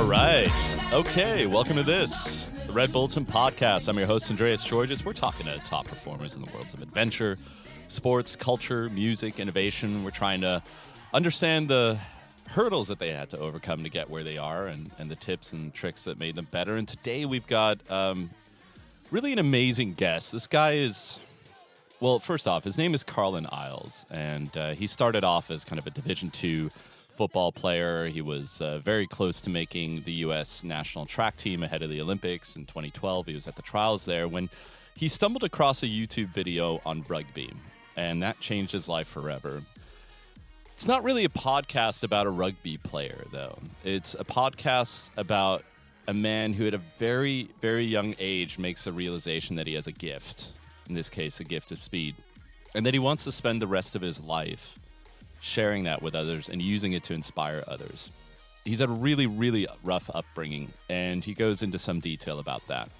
All right. Okay, welcome to this, the Red Bulletin Podcast. I'm your host, Andreas Tzortzis. We're talking to top performers in the worlds of adventure, sports, culture, music, innovation. We're trying to understand the hurdles that they had to overcome to get where they are and, and the tips and tricks that made them better. And today we've got um, really an amazing guest. This guy is, well, first off, his name is Carlin Isles, and uh, he started off as kind of a Division two football player. He was uh, very close to making the U.S. national track team ahead of the Olympics in 2012. He was at the trials there when he stumbled across a YouTube video on rugby, and that changed his life forever. It's not really a podcast about a rugby player, though. It's a podcast about a man who, at a very, very young age, makes a realization that he has a gift. In this case, a gift of speed. And that he wants to spend the rest of his life sharing that with others and using it to inspire others. He's had a really, really rough upbringing, and he goes into some detail about that.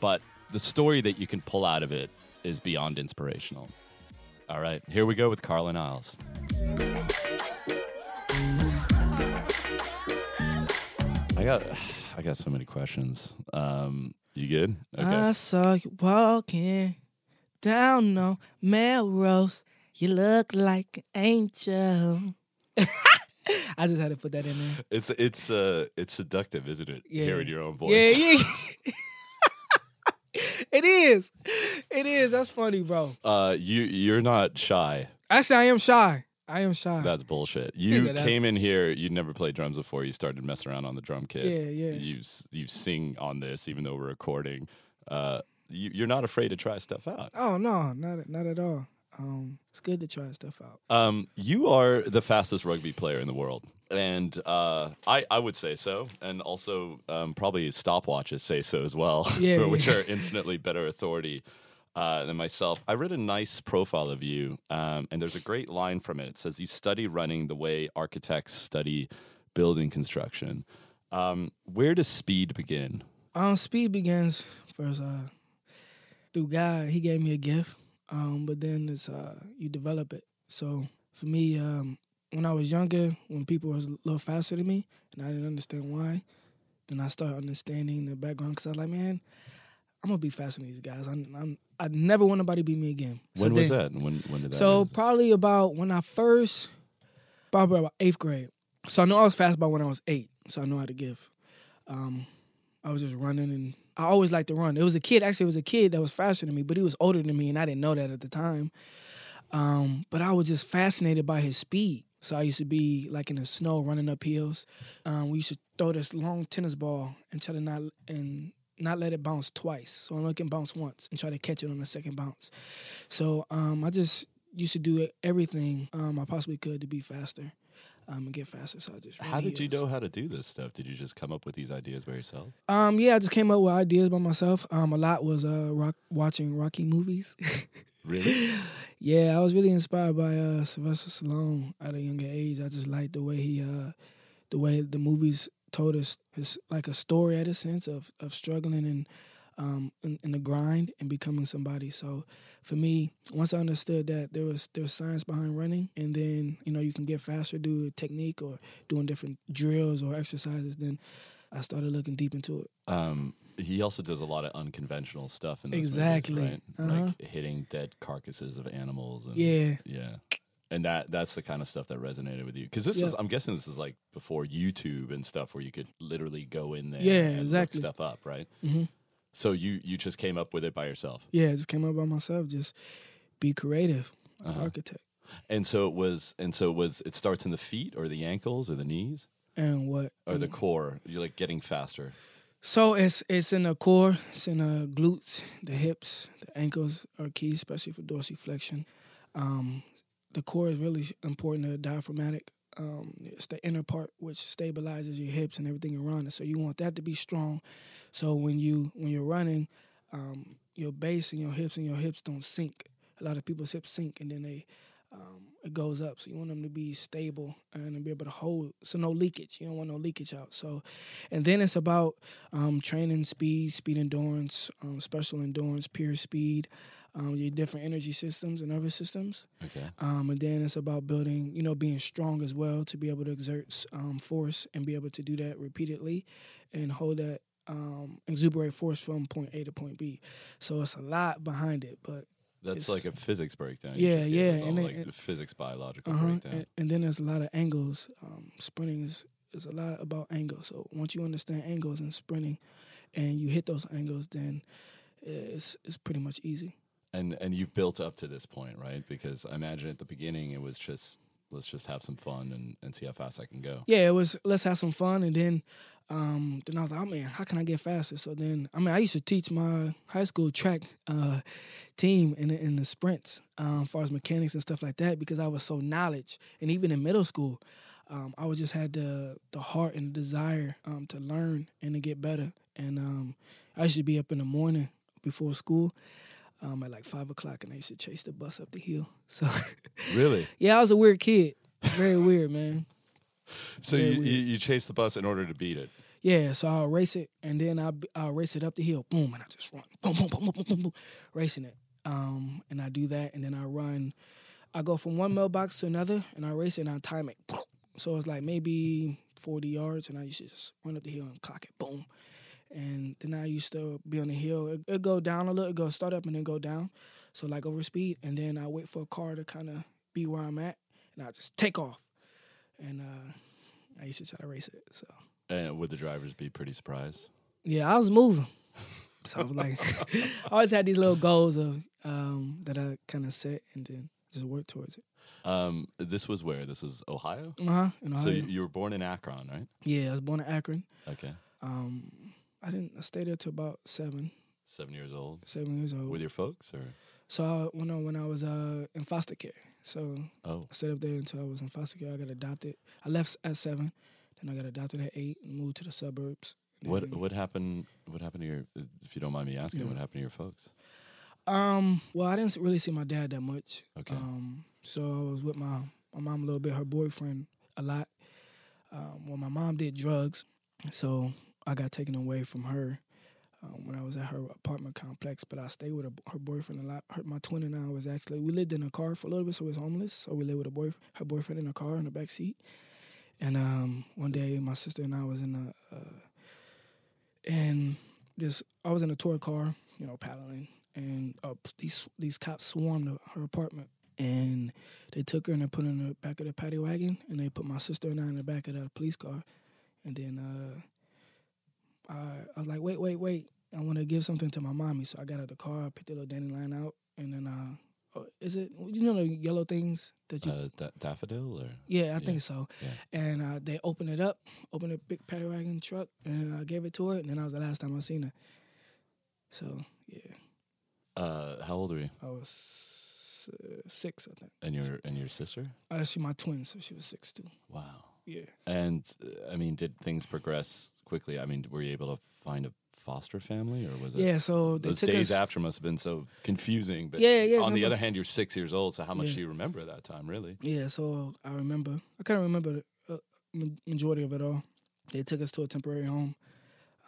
But the story that you can pull out of it is beyond inspirational. All right, here we go with Carlin Isles. I got, I got so many questions. Um, you good? Okay. I saw you walking down on Melrose. You look like an angel. I just had to put that in there. It's it's uh it's seductive, isn't it? Yeah. Hearing your own voice. Yeah, yeah. it is. It is. That's funny, bro. Uh, you you're not shy. Actually, I am shy. I am shy. That's bullshit. You it? came in here. You'd never played drums before. You started messing around on the drum kit. Yeah, yeah. You you sing on this, even though we're recording. Uh, you, you're not afraid to try stuff out. oh no, not not at all. Um, it's good to try stuff out. Um, you are the fastest rugby player in the world, and uh, I I would say so, and also um, probably stopwatches say so as well, Yeah, which yeah. are infinitely better authority uh, than myself. I read a nice profile of you, um, and there's a great line from it. It says you study running the way architects study building construction. Um, where does speed begin? Um, speed begins first uh, through God. He gave me a gift, um, but then it's uh, you develop it. So for me, um, when I was younger, when people was a little faster than me, and I didn't understand why, then I started understanding the background because I was like, man, I'm gonna be faster than these guys. I'm, I'm I never want nobody to beat me again. So When was then- that? When when did that? So happen? probably about when I first, probably about eighth grade. So I know I was fast by when I was eight. So I know how to give. Um, I was just running, and I always liked to run. It was a kid. Actually, it was a kid that was faster than me, but he was older than me, and I didn't know that at the time. Um, but I was just fascinated by his speed. So I used to be like in the snow running up hills. Um, we used to throw this long tennis ball and try to not and not let it bounce twice. So I only can bounce once and try to catch it on the second bounce. So um, I just used to do everything um, I possibly could to be faster um, and get faster. So I just how did you hills. know how to do this stuff? Did you just come up with these ideas by yourself? Um, yeah, I just came up with ideas by myself. Um, a lot was uh, rock, watching Rocky movies. Really? yeah, I was really inspired by uh, Sylvester Stallone at a younger age. I just liked the way he, uh, the way the movies told us it's like a story at a sense of of struggling and um in, in the grind and becoming somebody. So for me, once I understood that there was there was science behind running, and then you know you can get faster to technique or doing different drills or exercises, then I started looking deep into it. Um, he also does a lot of unconventional stuff in those Exactly. movies, right? Uh-huh. Like hitting dead carcasses of animals. And, Yeah. yeah, and that that's the kind of stuff that resonated with you because this Yeah. is I'm guessing this is like before YouTube and stuff where you could literally go in there, Yeah, and exactly. look stuff up, right? Mhm. So you you just came up with it by yourself, Yeah, I just came up by myself. Just be creative, like Uh-huh. architect. and so it was and so it was it starts in the feet or the ankles or the knees And what? or the core. You're like getting faster. So it's it's in the core, it's in the glutes, the hips, the ankles are key, especially for dorsiflexion. Um, the core is really important. The diaphragmatic, um, it's the inner part which stabilizes your hips and everything around it. So you want that to be strong. So when you when you're running, um, your base and your hips and your hips don't sink. A lot of people's hips sink and then they um, it goes up. So you want them to be stable and be able to hold. So no leakage. You don't want no leakage out. So, and then it's about um, training speed, speed endurance, um, special endurance, pure speed, um, your different energy systems and nervous systems. Okay. Um, and then it's about building, you know, being strong as well to be able to exert um, force and be able to do that repeatedly and hold that um, exuberate force from point A to point B. So it's a lot behind it, but That's like a physics breakdown. Yeah, you just yeah, and then- like the physics biological uh-huh. breakdown. and, and then there's a lot of angles. Um, sprinting is, is a lot about angles. So once you understand angles and sprinting, and you hit those angles, then it's it's pretty much easy. And and you've built up to this point, right? Because I imagine at the beginning it was just let's just have some fun and, and see how fast I can go. yeah, it was let's have some fun, and then um, then I was like, oh man, how can I get faster? So then, I mean, I used to teach my high school track uh, team in the, in the sprints, um, as far as mechanics and stuff like that, because I was so knowledge, and even in middle school, um, I was just had the the heart and the desire um, to learn and to get better, and um, I used to be up in the morning before school. Um, at like five o'clock, and I used to chase the bus up the hill. So, Really? yeah, I was a weird kid, very weird, man. So you, we- you chase the bus in order to beat it. Yeah, so I'll race it, and then I'll, I'll race it up the hill, boom, and I just run, boom, boom, boom, boom, boom, boom, boom, racing it. Um, and I do that, and then I run. I go from one mailbox to another, and I race it, and I time it. So it's like maybe 40 yards, and I used to just run up the hill and clock it, boom. And then I used to be on the hill. It, go down a little, it go start up and then go down. So like over speed, and then I wait for a car to kind of be where I'm at, and I just take off. And uh, I used to try to race it, so. And would the drivers be pretty surprised? Yeah, I was moving. So I was like, I always had these little goals of um, that I kind of set and then just work towards it. Um, this was where? This was Ohio. Uh huh. So you, you were born in Akron, right? yeah, I was born in Akron. Okay. Um, I didn't. I stayed there till about seven, Seven years old. seven years old. With your folks, or so I, when I when I was uh, in foster care, so oh, I stayed up there until I was in foster care. I got adopted. I left at seven, then I got adopted at eight and moved to the suburbs. what what happened? What happened to your? If you don't mind me asking, Yeah. what happened to your folks? Um, well, I didn't really see my dad that much. Okay. Um, so I was with my my mom a little bit, her boyfriend a lot. Um, well, my mom did drugs, so I got taken away from her um, when I was at her apartment complex. But I stayed with her, her boyfriend a lot. Her, my twin and I was actually we lived in a car for a little bit, so we was homeless. So we lived with a boy, her boyfriend in a car in the back seat. And um, one day, my sister and I was in a, uh, and this I was in a tour car, you know, paddling, and uh, these these cops swarmed her- apartment, and they took her and they put her in the back of the paddy wagon, and they put my sister and I in the back of the police car, and then uh, I I was like, wait, wait, wait, I want to give something to my mommy, so I got out the car, picked the little dandelion out, and then uh, oh, is it you know the yellow things that you Uh, da- daffodil, or yeah, I Yeah. think so. Yeah. And uh, they opened it up, opened a big paddy wagon truck, and I gave it to her. And then that was the last time I seen her. So yeah, uh, how old are you? I was uh, six, I think. And your and your sister? Oh, she my twin, so she was six too. Wow. Yeah. And uh, I mean, did things progress quickly? I mean, were you able to find a foster family, or was it? Yeah. So Those took days us. after must have been so confusing. But Yeah, yeah, on the other hand, you're six years old, so how much Yeah. do you remember of that time, really? Yeah. So I remember. I kind of remember the uh, majority of it all. They took us to a temporary home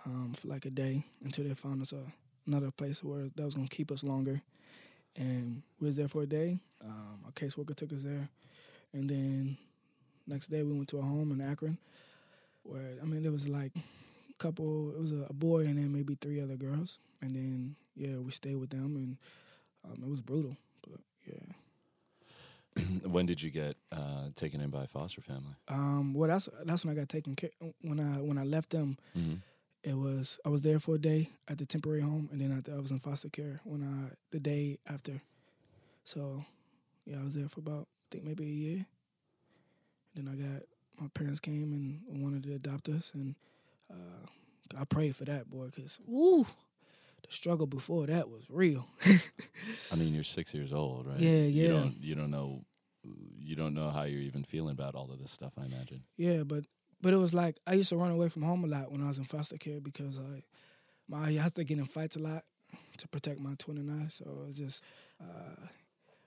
um, for like a day until they found us a, another place where that was gonna keep us longer. And we was there for a day. Um, our caseworker took us there, and then next day we went to a home in Akron, where I mean there was like a couple. It was a, a boy and then maybe three other girls, and then yeah we stayed with them, and um, it was brutal, but yeah. when did you get uh, taken in by a foster family? Um, well, that's that's when I got taken care. When I when I left them, Mm-hmm. it was I was there for a day at the temporary home, and then I, I was in foster care when I the day after. So, yeah, I was there for about I think maybe a year. Then I got my parents came and wanted to adopt us, and uh, I prayed for that boy, cause woo, the struggle before that was real. I mean, you're six years old, right? Yeah, yeah. You don't, you don't know, you don't know how you're even feeling about all of this stuff. I imagine. Yeah, but but it was like I used to run away from home a lot when I was in foster care because I my I had to get in fights a lot to protect my twin and I. So it was just uh,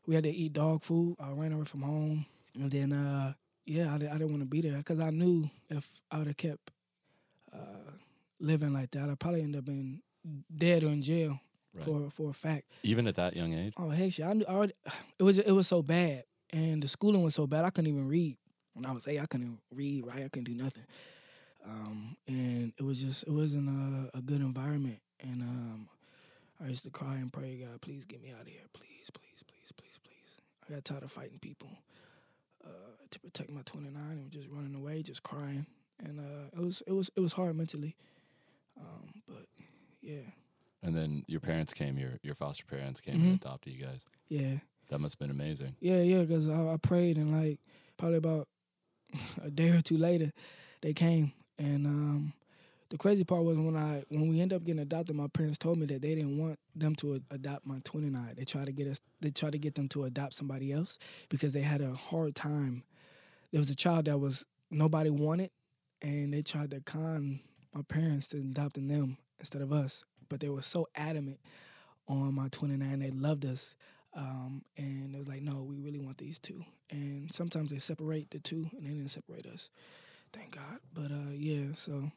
we had to eat dog food. I ran away from home, and then uh, yeah, I, I didn't want to be there because I knew if I would have kept uh, living like that, I'd probably end up being dead or in jail Right. for for a fact. Even at that young age. Oh heck, shit! I knew I already, it was it was so bad, and the schooling was so bad. I couldn't even read when I was eight. I couldn't read, right? I couldn't do nothing, um, and it was just it wasn't a, a good environment. And um, I used to cry and pray, God, please get me out of here, please, please, please, please, please. I got tired of fighting people uh, to protect my 29 and just running away, just crying, and uh, it was it was it was hard mentally, um, but yeah, And then your parents came, your your foster parents came Mhm. and adopted you guys. yeah. That must have been amazing. Yeah, yeah, because I, I prayed and like probably about a day or two later, they came. And um, the crazy part was when I when we ended up getting adopted, my parents told me that they didn't want them to adopt my 29. They tried to get us. They tried to get them to adopt somebody else because they had a hard time. There was a child that was nobody wanted, and they tried to con my parents to adopting them instead of us. But they were so adamant on my 29. They loved us. Um, and it was like, no, we really want these two. And sometimes they separate the two, and they didn't separate us. Thank God. But uh, yeah, So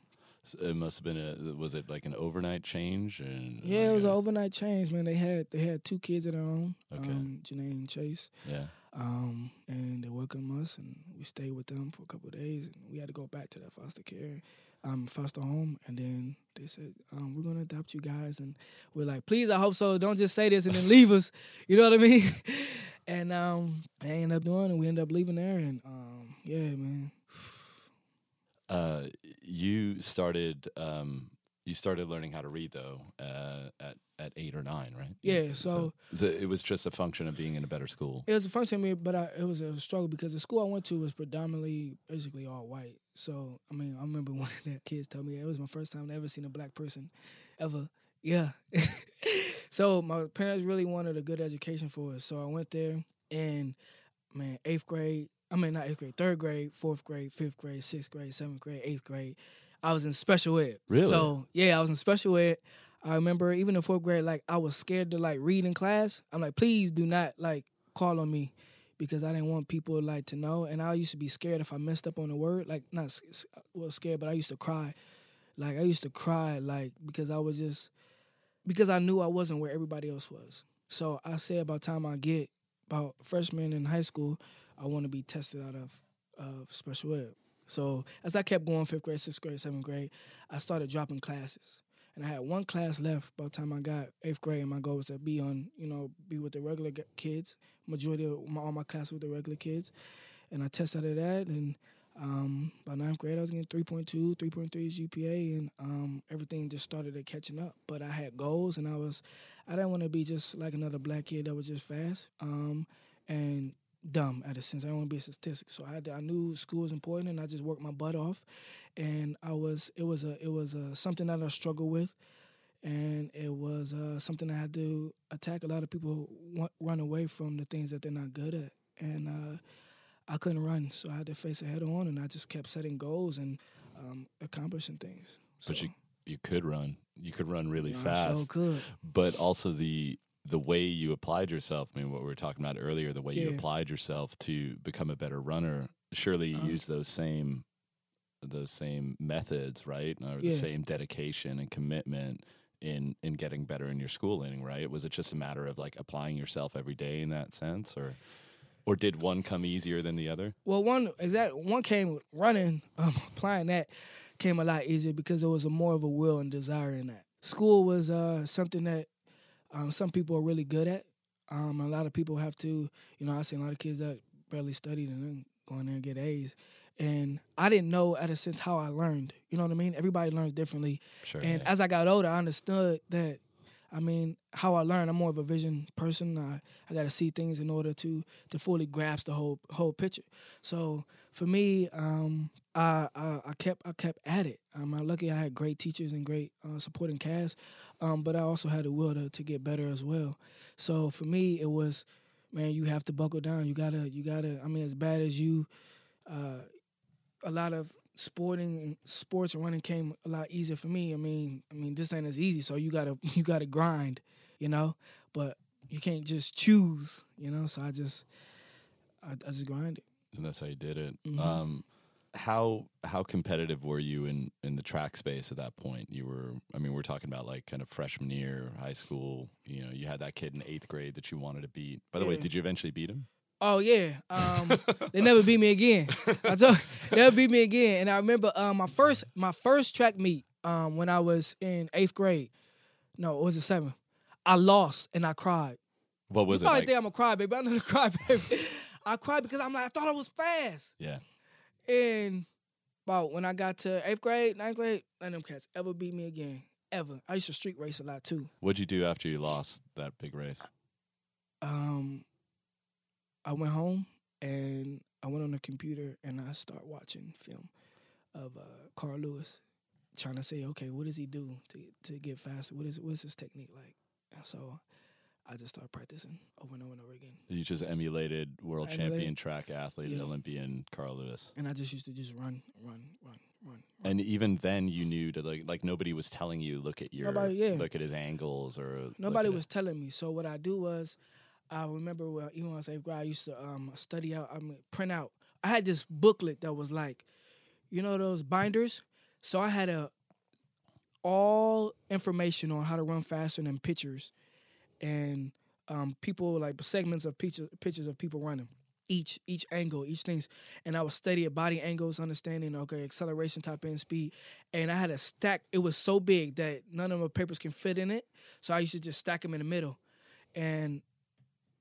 it must have been a. Was it like an overnight change? And yeah, it was a- an overnight change, man. They had they had two kids of their own, Okay. um, Janae and Chase, Yeah. um, and they welcomed us, and we stayed with them for a couple of days, and we had to go back to that foster care, um, foster home, and then they said, um, "We're gonna adopt you guys," and we're like, "Please, I hope so. Don't just say this and then leave us." You know what I mean? and um, they ended up doing, it, and we ended up leaving there, and um, yeah, man. Uh, you started. Um, you started learning how to read though uh, at at eight or nine, right? Yeah, so- so it was just a function of being in a better school. It was a fun to me, but I, it was a struggle because the school I went to was predominantly, basically all white. So I mean, I remember one of the kids told me it was my first time I ever seen a black person, ever. Yeah. so my parents really wanted a good education for us, so I went there, and man, eighth grade. I mean, not eighth grade, third grade, fourth grade, fifth grade, sixth grade, seventh grade, eighth grade. I was in special ed. Really? So yeah, I was in special ed. I remember even in fourth grade, like I was scared to like read in class. I'm like, please do not like call on me because I didn't want people like to know. And I used to be scared if I messed up on a word, like not well scared, but I used to cry. Like I used to cry like because I was just because I knew I wasn't where everybody else was. So I said about time I get about freshman in high school, I want to be tested out of of special ed. So as I kept going, fifth grade, sixth grade, seventh grade, I started dropping classes. And I had one class left by the time I got eighth grade, and my goal was to be on, you know, be with the regular kids. Majority of my, all my classes with the regular kids. And I tested out of that, and um, by ninth grade, I was getting 3.2, 3.3 GPA, and um, everything just started catching up. But I had goals, and I was, I didn't want to be just like another black kid that was just fast um, and dumb at a sense. I didn't want to be a statistic, so I had to, I knew school was important, and I just worked my butt off, and I was it was a it was a, something that I struggled with. And it was uh, something I had to attack. A lot of people want, run away from the things that they're not good at, and uh, I couldn't run, so I had to face it head on, and I just kept setting goals and um, accomplishing things. But you you could run. You could run really fast. could. but also the the way you applied yourself. I mean, what we were talking about earlier, the way you applied yourself to become a better runner. Surely you Uh-huh. use those same those same methods, right? Or the Yeah. same dedication and commitment in in getting better in your schooling, right? Was it just a matter of like applying yourself every day in that sense, or or did one come easier than the other? Well, one is that one came running. Um, applying that came a lot easier because there was a more of a will and desire in that. School was uh, something that um, some people are really good at. Um, a lot of people have to, you know, I see a lot of kids that barely studied and then go in there and get A's. And I didn't know, at a sense, how I learned. You know what I mean? Everybody learns differently. Sure. And yeah. as I got older, I understood that. I mean, how I learn, I'm more of a vision person. I, I got to see things in order to to fully grasp the whole whole picture. So for me, um, I, I I kept I kept at it. I'm lucky I had great teachers and great uh, supporting cast, um, but I also had the will to, to get better as well. So for me, it was, man, you have to buckle down. You gotta you gotta. I mean, as bad as you. Uh, a lot of sporting and sports running came a lot easier for me. I mean, I mean this ain't as easy, so you gotta you gotta grind, you know. But you can't just choose, you know. So I just I, I just grinded. and that's how you did it. Mhm. Um, how how competitive were you in in the track space at that point? You were, I mean, we're talking about like kind of freshman year, high school. You know, you had that kid in eighth grade that you wanted to beat. By the way, did you eventually beat him? Oh yeah, um, they never beat me again. I told they never beat me again. And I remember um, my first my first track meet um, when I was in eighth grade. No, it was the seventh. I lost and I cried. What was you it probably like? think I'm a crybaby. I'm not a crybaby. I cried because I'm like I thought I was fast. yeah, And about when I got to eighth grade, ninth grade, none of them cats ever beat me again. Ever. I used to street race a lot too. what'd you do after you lost that big race? um, I went home and I went on the computer and I start watching film of uh, Carl Lewis, trying to say, okay, what does he do to to get faster? What is what's his technique like? And so I just started practicing over and over and over again. You just emulated world I champion emulated- track athlete and Yeah. Olympian Carl Lewis. And I just used to just run, run, run, run. run. And even then, you knew to like like nobody was telling you look at your Nobody- yeah. look at his angles or Nobody was telling me. So what I do was, I remember when eighth grade, I used to um, study out. I mean, print out. I had this booklet that was like, you know, those binders. So I had a all information on how to run faster than pictures, and um, people like segments of pictures pictures of people running. Each each angle, each things, and I would study body angles, understanding okay acceleration, top end speed, and I had a stack. It was so big that none of my papers can fit in it, so I used to just stack them in the middle, and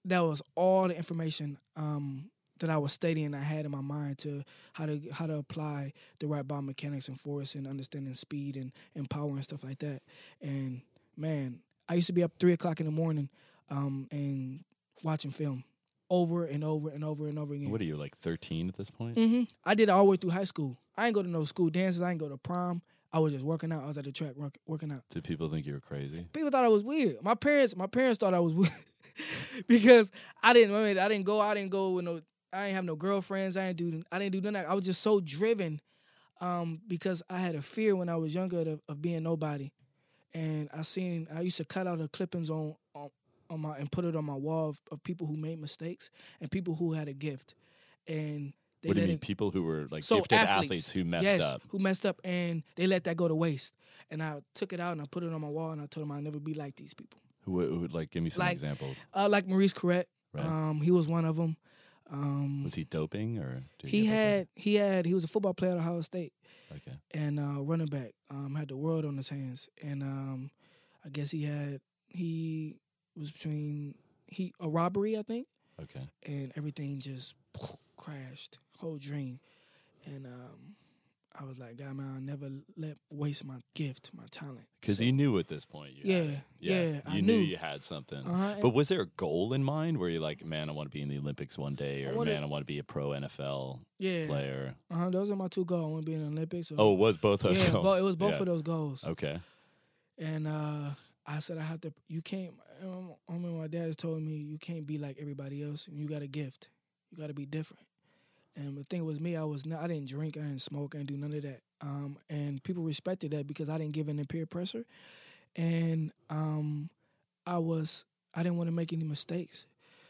that was all the information um, that I was studying. I had in my mind to how to how to apply the right biomechanics and force and understanding speed and, and power and stuff like that. And man, I used to be up three o'clock in the morning um, and watching film over and over and over and over again. What are you like 13 at this point? hmm I did it all the way through high school. I ain't go to no school dances. I ain't go to prom. I was just working out. I was at the track work, working out. Did people think you were crazy? People thought I was weird. My parents, my parents thought I was weird because I didn't. I, mean, I didn't go. I didn't go with no. I didn't have no girlfriends. I didn't do. I didn't do none of that. I was just so driven um, because I had a fear when I was younger of, of being nobody, and I seen. I used to cut out the clippings on on, on my and put it on my wall of, of people who made mistakes and people who had a gift, and they what do you mean? it- People who were like so gifted athletes, who messed yes, up. who messed up, and they let that go to waste. And I took it out and I put it on my wall, and I told them I'd never be like these people. Who, would- who would like give me some Like- examples? Uh, like Maurice Clarett, Right. um, he was one of them. Um, Was he doping or he had he had he was a football player at Ohio State okay? and uh, running back. Um, had the world on his hands, and um, I guess he had he was between he a robbery, I think. Okay. and everything just crashed, whole dream. And um, I was like, God, man, I'll never let waste my gift, my talent. Because So- you knew at this point. You had Yeah, yeah, You I knew you had something. Uh-huh, But was there a goal in mind where you're like, man, I want to be in the Olympics one day, I or wanted- man, I want to be a pro NFL yeah, player? uh-huh, those are my two goals. I want to be in the Olympics. Or, Oh, it was both those yeah, goals. bo- it was both Yeah. of those goals. Okay. And uh, I said, I have to. You can't. I remember my dad told me you can't be like everybody else. You got a gift. You got to be different. And the thing was me, I was not. I didn't drink. I didn't smoke. I didn't do none of that. Um, and people respected that because I didn't give in to peer pressure, and um, I was. I didn't want to make any mistakes,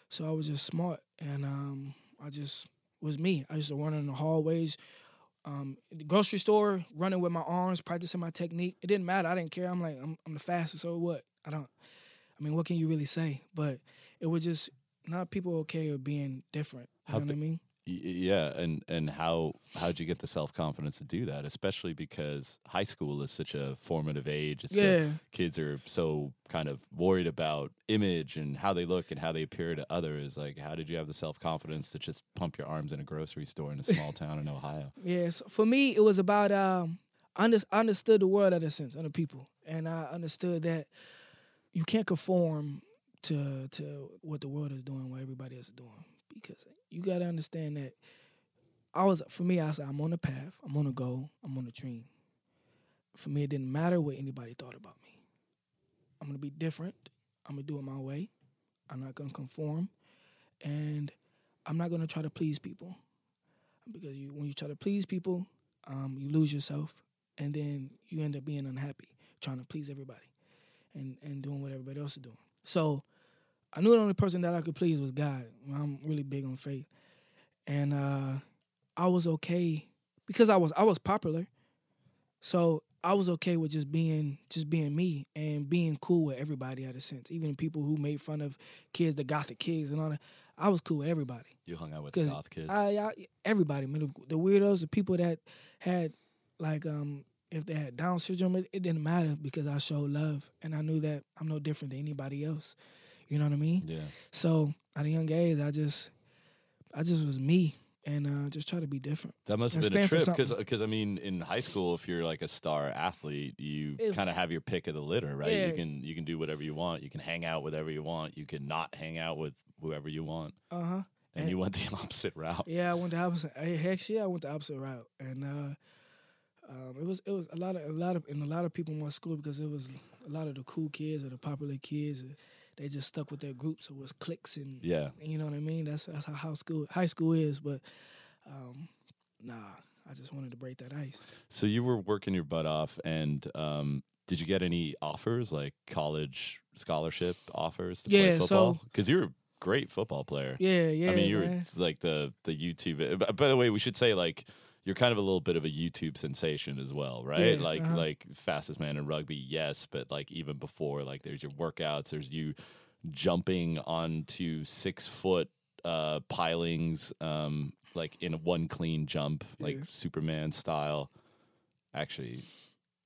so I was just smart, and um, I just was me. I used to run in the hallways, um, the grocery store, running with my arms, practicing my technique. It didn't matter. I didn't care. I'm like, I'm, I'm the fastest. So what? I don't. I mean, what can you really say? But it was just not people okay with being different. You How know what I mean? Yeah, and and how how'd you get the self confidence to do that? Especially because high school is such a formative age. It's a- Yeah. kids are so kind of worried about image and how they look and how they appear to others. Like, how did you have the self confidence to just pump your arms in a grocery store in a small town in Ohio? Yes. For me, it was about um, I under, I understood the world at a sense and the people, and I understood that you can't conform to to what the world is doing, what everybody else is doing, because you got to understand that. I was for me. I said I'm on a path. I'm on a goal. I'm on a dream. For me, it didn't matter what anybody thought about me. I'm gonna be different. I'm gonna do it my way. I'm not gonna conform, and I'm not gonna try to please people because you when you try to please people, um, you lose yourself, and then you end up being unhappy trying to please everybody, and and doing what everybody else is doing. So I knew the only person that I could please was God. I'm really big on faith, and uh, I was okay because I was I was popular, so I was okay with just being just being me and being cool with everybody. At a sense, even people who made fun of kids, the gothic kids and all that. I was cool with everybody. You hung out with the goth kids. I, I everybody, man, the, the weirdos, the people that had like um if they had Down syndrome, it, it, didn't matter because I showed love and I knew that I'm no different than anybody else. You know what I mean? Yeah. So at a young age, I just, I just was me and uh, just try to be different. That must have been a trip because, because I mean, in high school, if you're like a star athlete, you kind of have your pick of the litter, right? Yeah. You can you can do whatever you want. You can hang out with whoever you want. You can not hang out with whoever you want. Uh huh. And, and, you went the opposite route. Yeah, I went the opposite. Heck, yeah, I went the opposite route, and uh, um, it was it was a lot of a lot of and a lot of people in my school because it was a lot of the cool kids or the popular kids. They just stuck with their groups. or it was cliques and yeah, you know what I mean. That's that's how high school high school is. But um, nah, I just wanted to break that ice. So you were working your butt off, and um, did you get any offers like college scholarship offers to yeah, play football? Because so, you're a great football player. Yeah, yeah. I mean, you're man. like the the YouTube. By the way, we should say like you're kind of a little bit of a YouTube sensation as well, right? Yeah, like uh-huh. like fastest man in rugby, yes, but like even before, like there's your workouts, there's you jumping onto six foot uh pilings um like in one clean jump, like Yeah. Superman style. Actually,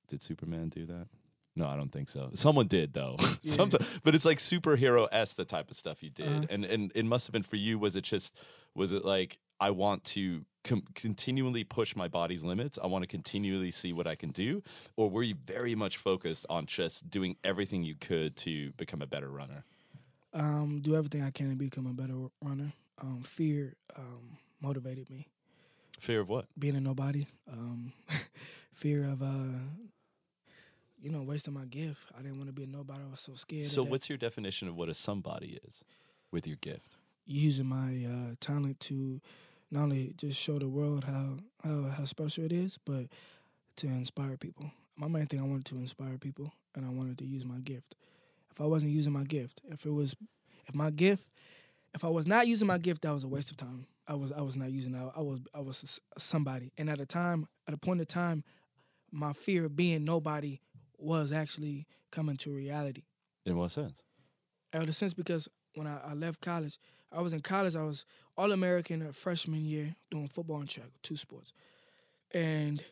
did Superman do that? No, I don't think so. Someone did though. Yeah. But it's like superhero s the type of stuff you did, Uh-huh. and and it must have been for you. Was it just was it like I want to com- continually push my body's limits? I want to continually see what I can do, or were you very much focused on just doing everything you could to become a better runner? um, do everything I can to become a better runner. Um, fear um, motivated me. Fear of what? Being a nobody. Um, fear of uh, you know wasting my gift. I didn't want to be a nobody. I was so scared. So, what's your definition of what a somebody is with your gift? using my uh, talent to not only just show the world how, how how special it is, but to inspire people. My main thing I wanted to inspire people, and I wanted to use my gift. If I wasn't using my gift, if it was, if my gift, if I was not using my gift, that was a waste of time. I was I was not using it. I was I was somebody, and at a time, at a point in time, my fear of being nobody was actually coming to reality In what sense? in a sense because when I, I left college, I was in college. I was all American freshman year doing football and track, two sports, and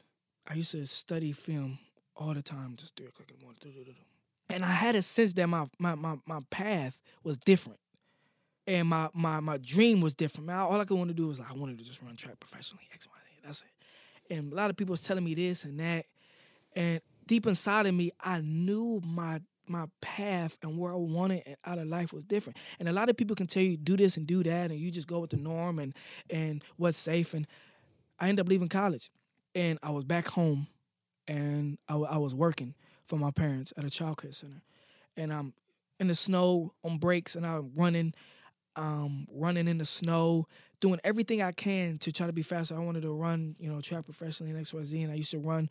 I used to study film all the time, just three o'clock in the morning. And I had a sense that my my my, my path was different, and my my my dream was different. Man, all I could want to do was like I wanted to just run track professionally. X, Y, Z. That's it. And a lot of people was telling me this and that, and deep inside of me, I knew my my path and where I wanted out of life was different. And a lot of people can tell you do this and do that, and you just go with the norm and and what's safe. And I ended up leaving college, and I was back home, and I, I was working for my parents at a child care center, and I'm in the snow on breaks, and I'm running, um, running in the snow, doing everything I can to try to be faster. I wanted to run, you know, track professionally in X Y Z, and I used to run,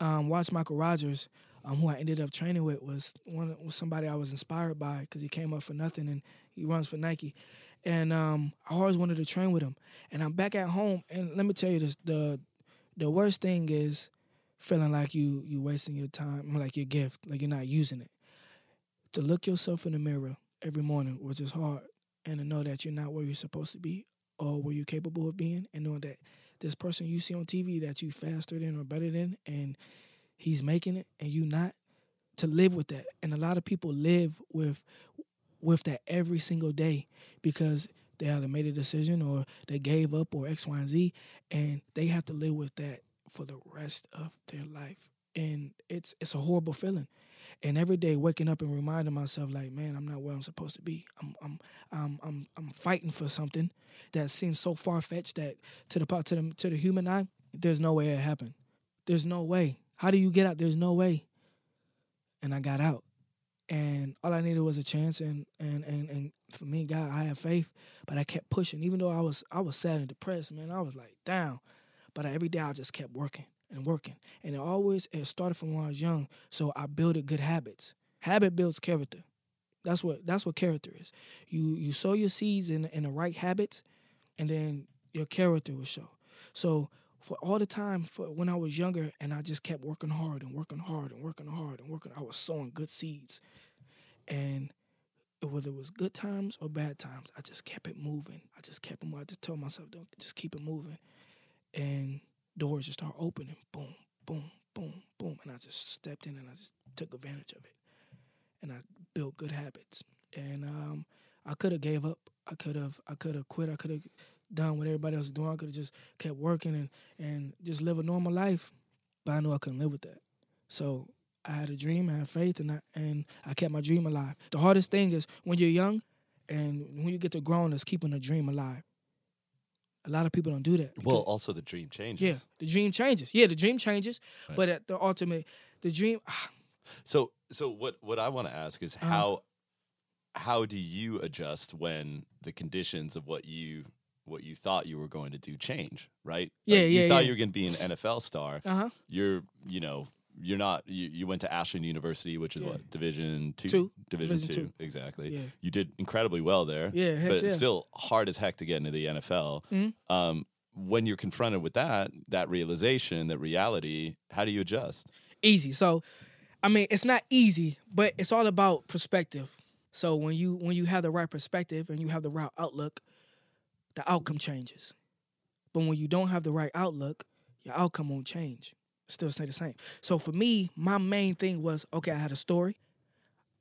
um, watch Michael Rodgers um, who I ended up training with was one was somebody I was inspired by because he came up for nothing and he runs for Nike, and um, I always wanted to train with him. And I'm back at home, and let me tell you this: the the worst thing is feeling like you you wasting your time, like your gift, like you're not using it. To look yourself in the mirror every morning, which is hard, and to know that you're not where you're supposed to be or where you're capable of being, and knowing that this person you see on TV that you faster than or better than, and he's making it and you not to live with that. And a lot of people live with with that every single day because they either made a decision or they gave up or x y and z and they have to live with that for the rest of their life. And it's it's a horrible feeling. And every day waking up and reminding myself like man i'm not where i'm supposed to be. I'm i'm i'm i'm, I'm fighting for something that seems so far-fetched that to the part to the to the human eye there's no way it happened. There's no way how do you get out? There's no way. And I got out. And all I needed was a chance and and and, and for me, God, I have faith. But I kept pushing. Even though I was I was sad and depressed, man. I was like down. But every day I just kept working and working. And it always it started from when I was young. So I built good habits. Habit builds character. That's what that's what character is. You you sow your seeds in in the right habits, and then your character will show. So for all the time for when I was younger, and I just kept working hard and working hard and working hard and working. I was sowing good seeds, and whether it was good times or bad times, I just kept it moving. I just kept moving. I just told myself, don't just keep it moving, and doors just start opening. Boom, boom, boom, boom, and I just stepped in and I just took advantage of it, and I built good habits. And um, I could have gave up. I could have. I could have quit. I could have done what everybody else was doing. I could have just kept working and and just live a normal life. But I knew I couldn't live with that. So I had a dream, I had faith, and I and I kept my dream alive. The hardest thing is when you're young, and when you get to grown, is keeping a dream alive. A lot of people don't do that. Well, also the dream changes. yeah, the dream changes. Yeah, the dream changes, Right. but at the ultimate, the dream. So so what what I want to ask is Uh-huh. how how do you adjust when the conditions of what you what you thought you were going to do change, right? Yeah, Like, You yeah, thought yeah. you were going to be an NFL star. Uh huh. You're, you know, you're not. You, you went to Ashland University, which is Yeah. what Division two, Two. Division, Division two, two. exactly. Yeah. You did incredibly well there. Yeah, but yeah. it's still hard as heck to get into the NFL. Mhm. Um, when you're confronted with that, that realization, that reality, how do you adjust? easy. So, I mean, it's not easy, but it's all about perspective. So when you when you have the right perspective and you have the right outlook, the outcome changes. But when you don't have the right outlook, your outcome won't change. Still stay the same. So for me, my main thing was okay. I had a story.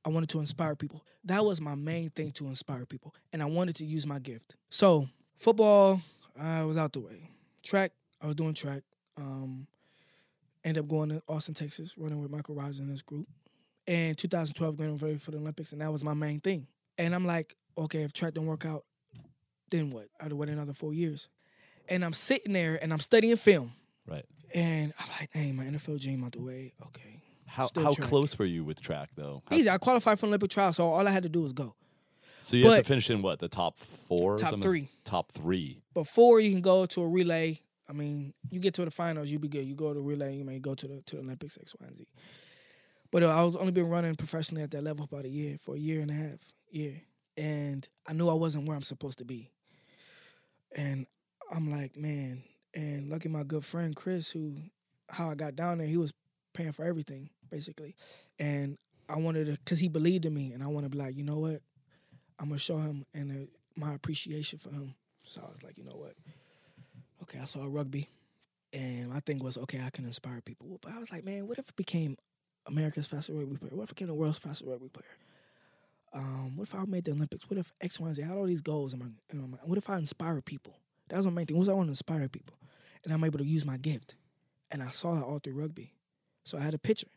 I wanted to inspire people. That was my main thing to inspire people, and I wanted to use my gift. So football, I was out the way. Track, I was doing track. Um, ended up going to Austin, Texas, running with Michael Rise and his group. And 2012, getting ready for the Olympics, and that was my main thing. And I'm like, okay, if track don't work out, then what? I had to wait another four years. And I'm sitting there and I'm studying film, Right. and I'm like, hey, my NFL dream out the way. Okay, How Still how track. close were you with track though? How- easy. I qualified for an Olympic trials, so all I had to do was go. so you have to but- finish in what the top four? or Top something? three. Top three. Before you can go to a relay, I mean, you get to the finals, you be good. You go to relay, you may go to the to the Olympics, X, Y, and Z. But uh, I was only been running professionally at that level about a year, for a year and a half, year, and I knew I wasn't where I'm supposed to be. And I'm like, man, and lucky my good friend Chris, who how I got down there, he was paying for everything basically, and I wanted to, cause he believed in me, and I want to be like, you know what, I'm gonna show him and uh, my appreciation for him. So I was like, you know what, okay, I saw rugby, and my thing was, okay, I can inspire people. But I was like, man, what if it became America's fastest rugby player? What if I became the world's fastest rugby player? Um, what if I made the Olympics? What if X, Y, and Z? I had all these goals in my, in my. What if I inspire people? That was my main thing. If I want to inspire people? And I'm able to use my gift. And I saw that all through rugby. So I had a picture.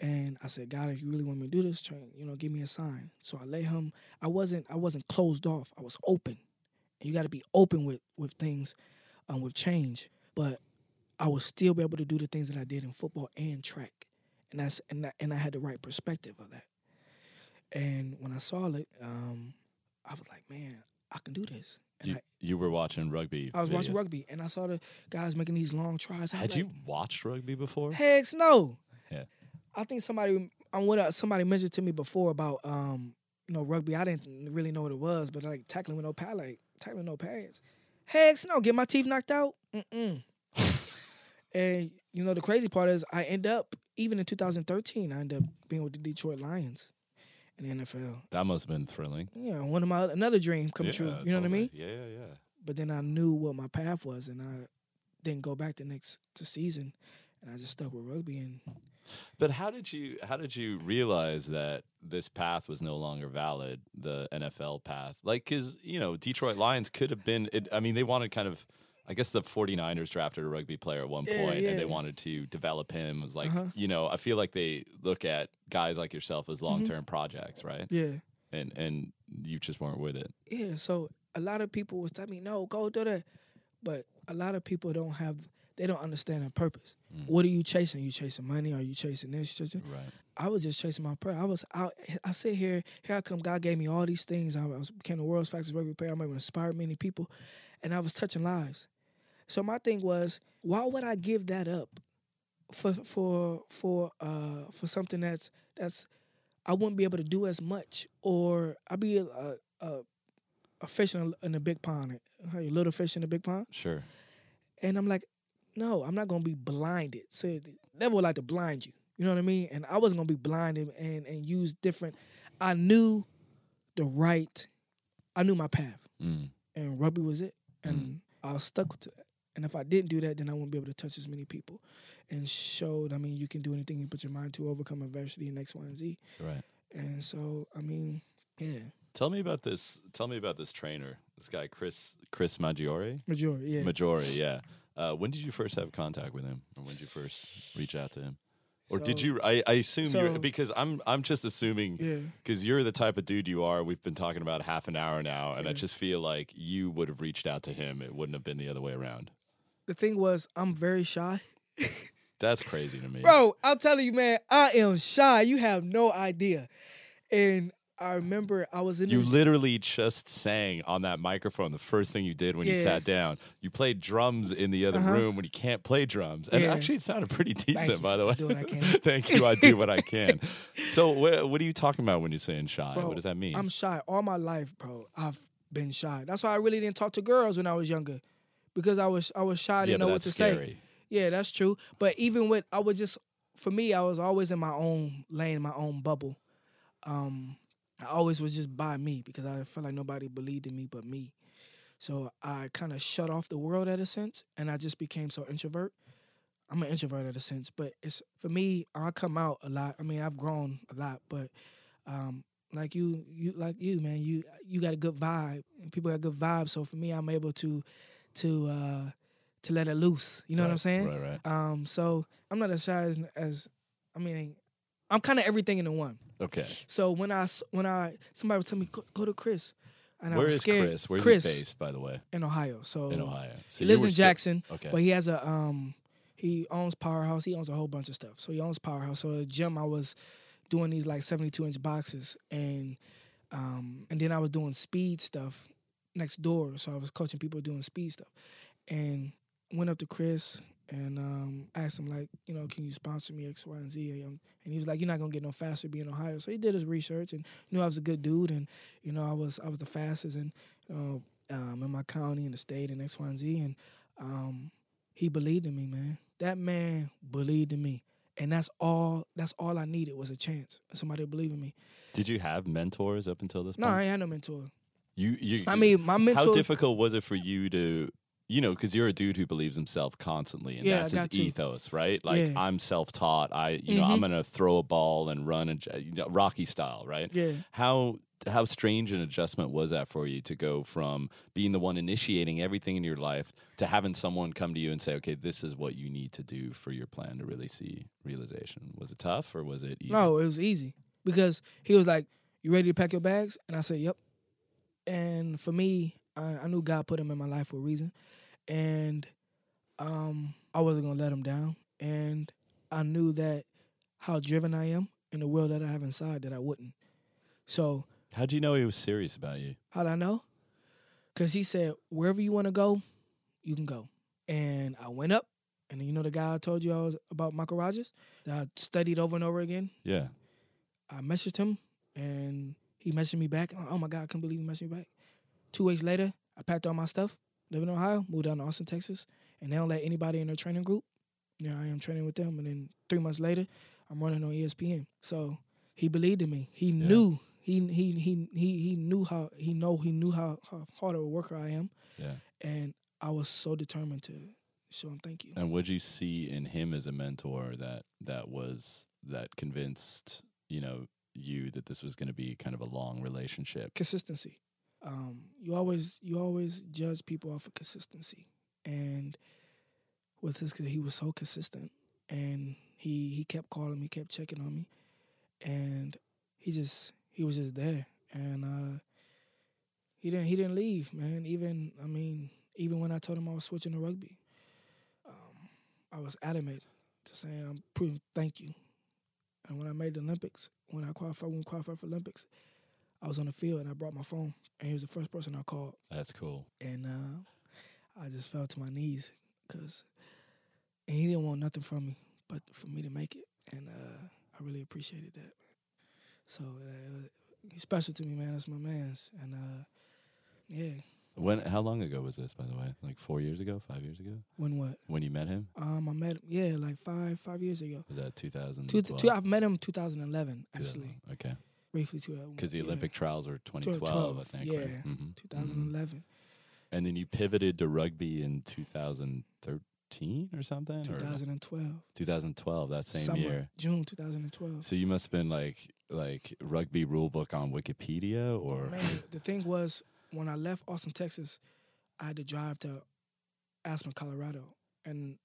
And I said, God, if you really want me to do this, train, you know, give me a sign. So I let him. I wasn't. I wasn't closed off. I was open. And you got to be open with with things, um, with change. But I would still be able to do the things that I did in football and track. And that's and that, and I had the right perspective of that. And when I saw it, um, I was like, man, I can do this. And You, you were watching rugby. I, I was watching rugby, and I saw the guys making these long tries. Had like, you watched rugby before? Heck no. Yeah. I think somebody on what somebody mentioned to me before about um you know rugby. I didn't really know what it was, but like tackling with no pad, like tackling with no pads. Heck no, get my teeth knocked out. Mm-mm. and you know the crazy part is I end up even in 2013 I end up being with the Detroit Lions in the NFL. That must have been thrilling. Yeah, one of my another dream come true. Yeah, You know what I mean? Yeah, yeah, yeah. But then I knew what my path was, and I didn't go back the next to season, and I just stuck with rugby and. But how did you how did you realize that this path was no longer valid, the NFL path? Like cuz you know, Detroit Lions could have been it, I mean, they wanted kind of I guess the 49ers drafted a rugby player at one Yeah, point and they yeah. wanted to develop him. It was like, Uh-huh. you know, I feel like they look at guys like yourself as long-term projects, right? Yeah. And and you just weren't with it. Yeah, so a lot of people was telling me, no, go do that. But a lot of people don't have, they don't understand the purpose. What are you chasing? Are you chasing money? Are you chasing this? Chasing? Right. I was just chasing my prayer. I was out, I sit here, here I come. God gave me all these things. I was became the world's fastest rugby player. I'm able to inspire many people. And I was touching lives. So my thing was, why would I give that up for for for uh for something that's that's I wouldn't be able to do as much, or I'd be a a, a fish in a, in a big pond, a little fish in a big pond. Sure. And I'm like, no, I'm not gonna be blinded. So devil would like to blind you. You know what I mean? And I wasn't gonna be blinded and and use different. I knew the right. I knew my path, Mm. and rugby was it, and I was stuck with that. And if I didn't do that, then I wouldn't be able to touch as many people, and showed. I mean, you can do anything you put your mind to, overcome adversity, and X, Y, and Z. Right. And so, I mean, yeah, Tell me about this. Tell me about this trainer. This guy, Chris Chris Maggiore. Maggiore, yeah. Maggiore, yeah. Uh, when did you first have contact with him, or when did you first reach out to him? Or did you? I, I assume you're because I'm I'm just assuming yeah. because you're the type of dude you are. We've been talking about half an hour now, and I just feel like you would have reached out to him. It wouldn't have been the other way around. The thing was, I'm very shy. That's crazy to me, Bro, I'm telling you, man, I am shy. You have no idea. And I remember I was in You literally just sang on that microphone the first thing you did when you sat down. You played drums in the other Uh-huh. room when you can't play drums. And Yeah. actually, it sounded pretty decent, by the way. I do what I can. Thank you. I do what I can. So, what, what are you talking about when you're saying shy? Bro, what does that mean? I'm shy. All my life, bro, I've been shy. That's why I really didn't talk to girls when I was younger. Because I was I was shy, I yeah, didn't know what to say. scary. Yeah, that's true. But even with I was just for me, I was always in my own lane, my own bubble. Um, I always was just by me because I felt like nobody believed in me but me. So I kind of shut off the world at a sense, and I just became so introvert. I'm an introvert at a sense, but it's for me. I come out a lot. I mean, I've grown a lot, but um, like you, you like you, man. You you got a good vibe, and people got good vibes. So for me, I'm able to to uh, to let it loose. You know what I'm saying? Right, right. Um, so I'm not as shy as, as I mean, I'm kind of everything in the one. Okay. So when I when I somebody would tell me go, go to Chris, and I was is scared. Chris? Where's Chris he based, by the way? in Ohio. So In Ohio. So he lives in Jackson, Okay. but he has a um he owns Powerhouse. He owns a whole bunch of stuff. So he owns Powerhouse. So at the gym I was doing these like 72 inch boxes and um and then I was doing speed stuff next door. So I was coaching people doing speed stuff. And went up to Chris and um asked him like, you know, can you sponsor me X, Y, and Z? Um, And he was like, You're not gonna get no faster being in Ohio. So he did his research and knew I was a good dude and, you know, I was I was the fastest and you know, um, in my county and the state and X, Y, and Z. And um, he believed in me, man. That man believed in me. And that's all that's all I needed was a chance. Somebody to believe in me. Did you have mentors up until this No, point? I had no mentor. You, you. I mean, my mentor how difficult was it for you to you know because you're a dude who believes himself constantly and Yeah, that's his you. ethos right like Yeah. i'm self-taught i you know i'm Mhm. gonna throw a ball and run and you know, rocky style right Yeah. how how strange an adjustment was that for you to go from being the one initiating everything in your life to having someone come to you and say okay this is what you need to do for your plan to really see realization was it tough or was it easy No, it was easy. Because he was like, You ready to pack your bags? And I said, Yep. And for me, I, I knew God put him in my life for a reason. And um, I wasn't gonna let him down. And I knew that how driven I am and the will that I have inside that I wouldn't. So how'd you know he was serious about you How would I know? Because he said, wherever you want to go, you can go. And I went up, and you know the guy I told you I was about Michael Rodgers that I studied over and over again. yeah I messaged him, and he messaged me back. Oh my God, I can't believe he messaged me back. Two weeks later, I packed all my stuff, living in Ohio, moved down to Austin, Texas, and they don't let anybody in their training group. Yeah, I am training with them, and then three months later, I'm running on ESPN. So he believed in me. He knew. He he he he he knew how he know he knew how, how hard of a worker I am, yeah and I was so determined to show him thank you. And what'd you see in him as a mentor that that was that convinced you know you that this was going to be kind of a long relationship? consistency. Um, you always you always judge people off of consistency, and with this, he was so consistent, and he he kept calling me, kept checking on me, and he just he was just there, and uh, he didn't he didn't leave, man. Even I mean, even when I told him I was switching to rugby, um, I was adamant to saying I'm proving thank you. And when I made the Olympics, when I qualified, when qualified for Olympics, I was on the field and I brought my phone, and he was the first person I called, That's cool. and uh, I just fell to my knees because, and he didn't want nothing from me but for me to make it, and uh, I really appreciated that. So uh, he's special to me, man. That's my man's, and uh, yeah, When? How long ago was this, by the way? Like four years ago, five years ago, When what? when you met him? Um, I met him. Yeah, like five five years ago. Was that 2000? Two, two, I met him 2011 actually, Okay, briefly. 2000. because the yeah, Olympic trials were 2012, I think. yeah. Right? hmm 2011. And then you pivoted to rugby in 2013 or something, or 2012. 2012, that same Summer, year. June 2012. So you must have been like like rugby rule book on Wikipedia, or Man, the thing was, when I left Austin, Texas, I had to drive to Aspen, Colorado, and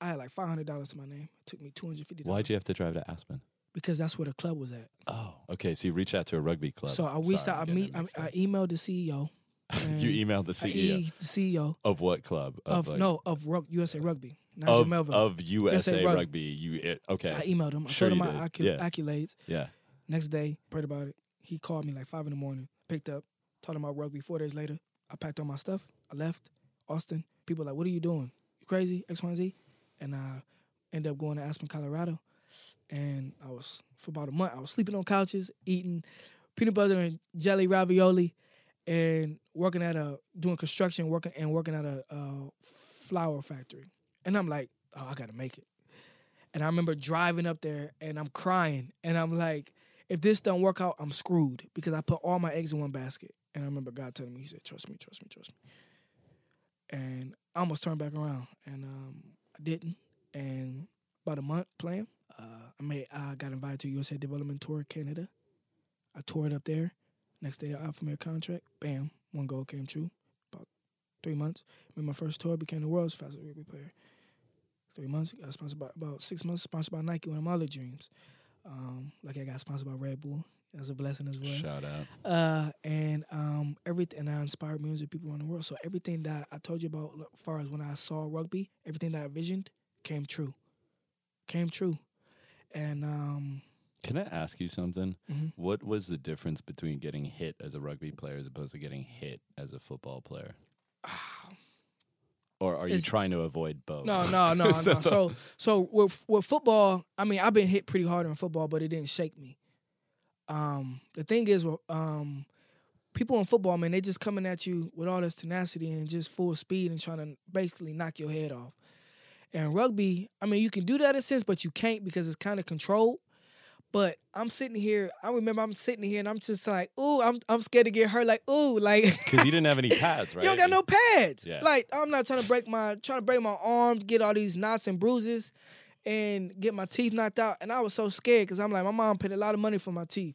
I had like five hundred dollars to my name. It took me two hundred fifty. why'd you have to drive to Aspen? Because that's where the club was at. Oh, okay. So you reached out to a rugby club. So I reached Sorry, out. I meet. I, I emailed the CEO. you emailed the CEO e- the CEO of what club? of, like- no of rug, USA Rugby, Nigel of, of USA Rugby. Rugby. You eh, okay? I emailed him. I Sure told him my did. accolades. yeah. Next day, prayed about it. He called me like five in the morning. Picked up, told him about rugby. Four days later, I packed all my stuff. I left Austin. People like, "What are you doing? You crazy? X, Y, and Z." And I ended up going to Aspen, Colorado. And I was for about a month. I was sleeping on couches, eating peanut butter and jelly ravioli, and working at a doing construction, working and working at a, flour factory. And I'm like, "Oh, I gotta make it." And I remember driving up there and I'm crying. And I'm like, if this don't work out, I'm screwed because I put all my eggs in one basket. And I remember God telling me, He said, trust me, trust me, trust me. And I almost turned back around and um, I didn't. And about a month playing, uh, I made I got invited to USA Development Tour Canada. I toured up there. Next day they offered me a contract. Bam, one goal came true. About three months. Made my first tour, became the world's fastest rugby player. Three months, got sponsored by about six months, sponsored by Nike, one of my other dreams. Um, like I got sponsored by Red Bull. That's a blessing as well. Shout out. Uh, and um, everything, and I inspired millions of people around the world. So everything that I told you about, as far as when I saw rugby, everything that I visioned came true. Came true. And um, Can I ask you something? Mhm. What was the difference between getting hit as a rugby player as opposed to getting hit as a football player? Or are you It's- trying to avoid both? no, no, no, no. So, so with with football, I mean, I've been hit pretty hard in football, but it didn't shake me. Um, the thing is, um, people in football, man, they just coming at you with all this tenacity and just full speed and trying to basically knock your head off. And rugby, I mean, you can do that in a sense, but you can't because it's kind of controlled. But I'm sitting here. I remember I'm sitting here and I'm just like, ooh, I'm I'm scared to get hurt. Like, ooh, like because you didn't have any pads, right? you don't got no pads. Yeah. Like I'm not trying to break my trying to break my arms, get all these knots and bruises, and get my teeth knocked out. And I was so scared because I'm like, my mom paid a lot of money for my teeth.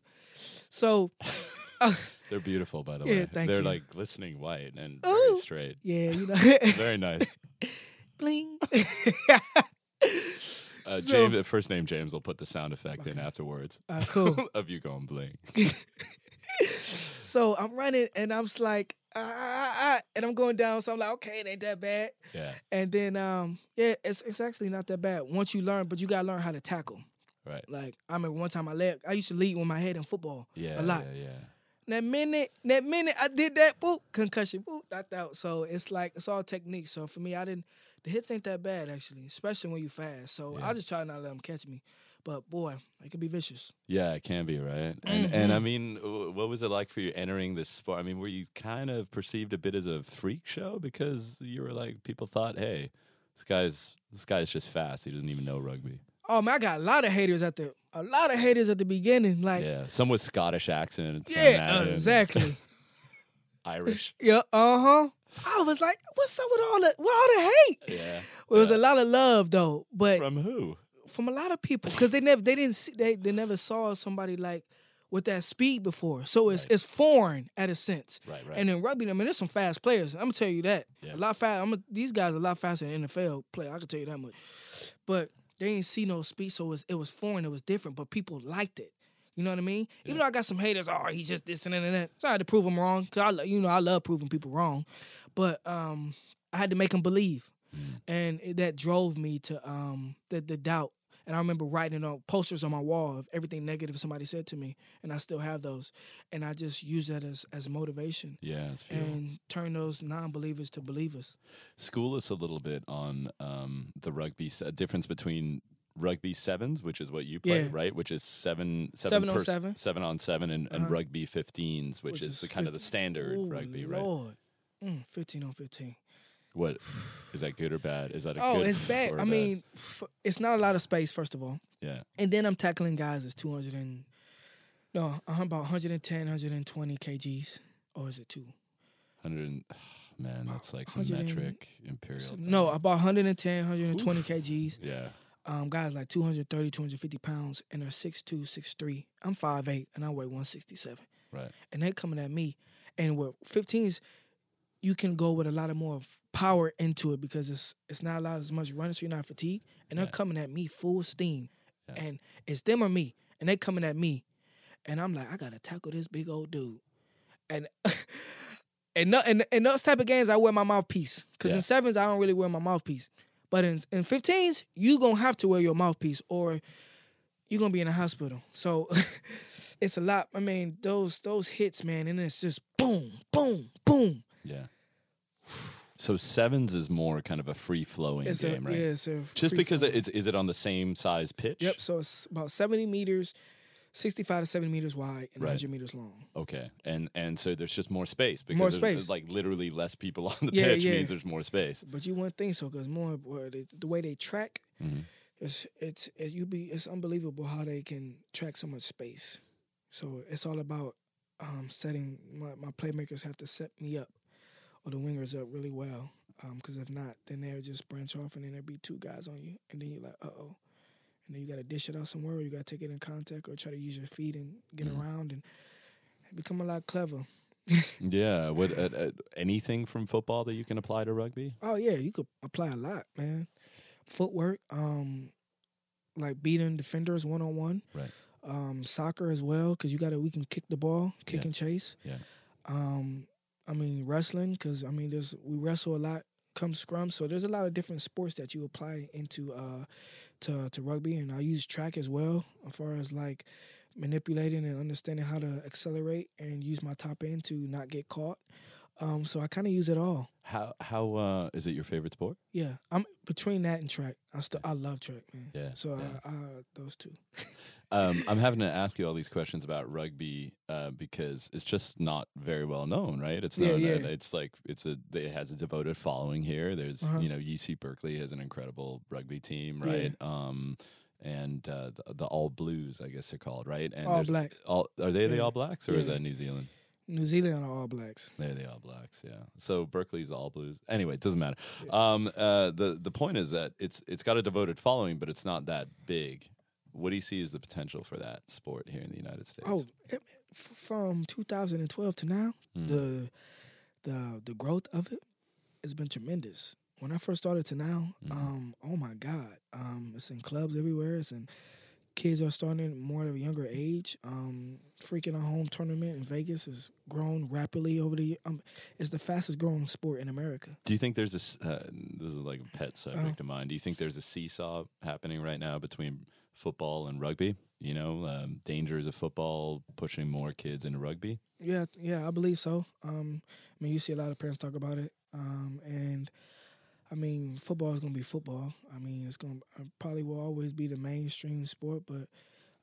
So They're beautiful, by the Yeah, way. thank They're you. like glistening white and very Ooh. straight. yeah, you know, Very nice. bling. Uh, So- James, first name James will put the sound effect in afterwards Uh, cool. of you going bling. So I'm running and I'm like, ah, ah, ah, and I'm going down. So I'm like, okay, it ain't that bad. Yeah, And then, um, yeah, it's it's actually not that bad once you learn, but you gotta learn how to tackle. right. Like I remember one time I led, I used to lead with my head in football. Yeah, a lot. Yeah, yeah. That minute, that minute I did that, boop, concussion, boop, knocked out. So it's like it's all technique. So for me, I didn't. The hits ain't that bad actually, especially when you fast. So Yeah. I just try not to let them catch me. But boy, it can be vicious. Yeah, it can be right. And and I mean, what was it like for you entering this sport? I mean, were you kind of perceived a bit as a freak show because you were like people thought, hey, this guy's this guy's just fast. He doesn't even know rugby. Oh man, I got a lot of haters at the a lot of haters at the beginning. Like Yeah, some with Scottish accents. yeah, exactly. Irish. yeah, uh huh. I was like, what's up with all the with all the hate? Yeah. It was Yeah. a lot of love though, but From who? From a lot of people because they never they didn't see, they they never saw somebody like with that speed before. So it's Right. it's foreign at a sense. Right, right. And in rugby, I mean, there's some fast players. I'm gonna tell you that Yeah. a lot fast. I'm a, these guys are a lot faster than NFL play. I can tell you that much. But they didn't see no speed, so it was, it was foreign. It was different, but people liked it. You know what I mean? Even though I got some haters, oh, he's just this and that and that. So I had to prove them wrong. Cause I, lo- you know, I love proving people wrong, but um, I had to make them believe, Mm. and it, that drove me to um the the doubt. And I remember writing on posters on my wall of everything negative somebody said to me, and I still have those. And I just use that as as motivation Yeah, and turn those non-believers to believers. School us a little bit on um, the rugby difference between rugby sevens, which is what you play, Yeah. right? Which is seven Seven on pers- seven. seven on seven, and, and Uh-huh. rugby fifteens, which, Which is the kind of the standard Ooh, rugby, right? Lord. Mm, 15 on 15. What is that good or bad? Is that a Oh, good it's bad. or I mean, f- it's not a lot of space, first of all. yeah. And then I'm tackling guys that's 200 and, no, I'm about 110, 120 kgs. Or is it two? Hundred and man, that's like some 100 and- metric imperial. No, about 110, 120 kgs. Yeah. Um, guys like 230, 250 pounds, and they're 6'2", 6'3". I'm 5'8", and I weigh 167. Right. And they're coming at me. And with 15s, you can go with a lot of more power into it because it's it's not a lot as much running, so you're not fatigued. And they're coming at me full steam. Yeah. And it's them or me. And they coming at me. And I'm like, I gotta tackle this big old dude. And and and, in those type of games, I wear my mouthpiece. Because Yeah. in sevens, I don't really wear my mouthpiece. But in in 15s, you gonna have to wear your mouthpiece or you're gonna be in a hospital. So it's a lot. I mean, those those hits, man, and it's just boom, boom, boom. Yeah. So sevens is more kind of a free flowing It's game, a, right? Yeah, it's Just because it's is it on the same size pitch? Yep. So it's about 70 meters, 65 to 70 meters wide, and Right. 100 meters long. Okay, and and so there's just more space because More there's, space. there's like literally less people on the Yeah, pitch yeah. means there's more space. But you wouldn't think so because more the, way they track, Mhm. it's it's it, you be it's unbelievable how they can track so much space. So it's all about um, setting. My, my playmakers have to set me up or the wingers up really well. Because if not, then they'll just branch off and then there'll be two guys on you, and then you're like, uh oh. And then you got to dish it out somewhere, or you got to take it in contact, or try to use your feet and get Mhm. around and become a lot clever. Yeah. What uh, uh, anything from football that you can apply to rugby? Oh yeah, you could apply a lot, man. Footwork, um, like beating defenders one on one. Right. Um, soccer as well, because you got to we can kick the ball, kick Yeah. and chase. Yeah. Um, I mean wrestling, because I mean there's we wrestle a lot come scrum, so there's a lot of different sports that you apply into uh to to rugby, and I use track as well as far as like manipulating and understanding how to accelerate and use my top end to not get caught. Um, so I kind of use it all. How how uh, is it your favorite sport? Yeah, I'm between that and track. I still I love track, man. Yeah, So yeah. I, I those two. Um, I'm having to ask you all these questions about rugby uh, because it's just not very well known, right? It's known yeah. that it's like it's a it has a devoted following here. There's Uh-huh. you know UC Berkeley has an incredible rugby team, Yeah. right? Um, and uh, the, the All Blues, I guess they're called, right? And All Blacks. All are they the All Blacks or is Yeah. that New Zealand? New Zealand are all blacks. They're the All Blacks, yeah. So Berkeley's All Blues. Anyway, it doesn't matter. Yeah. Um, uh, the the point is that it's it's got a devoted following, but it's not that big. What do you see as the potential for that sport here in the United States? Oh, it- from 2012 to now, Mm. the the the growth of it has been tremendous. When I first started to now, Mhm. um, oh my God, um, it's in clubs everywhere. It's in kids are starting more at a younger age. Um, freaking a home tournament in Vegas has grown rapidly over the. Um, it's the fastest growing sport in America. Do you think there's this? Uh, this is like a pet subject Oh. of mine. Do you think there's a seesaw happening right now between football and rugby? You know, um, dangers of football pushing more kids into rugby. Yeah, yeah, I believe so. Um, I mean, you see a lot of parents talk about it, um, and I mean, football is going to be football. I mean, it's going to probably will always be the mainstream sport, but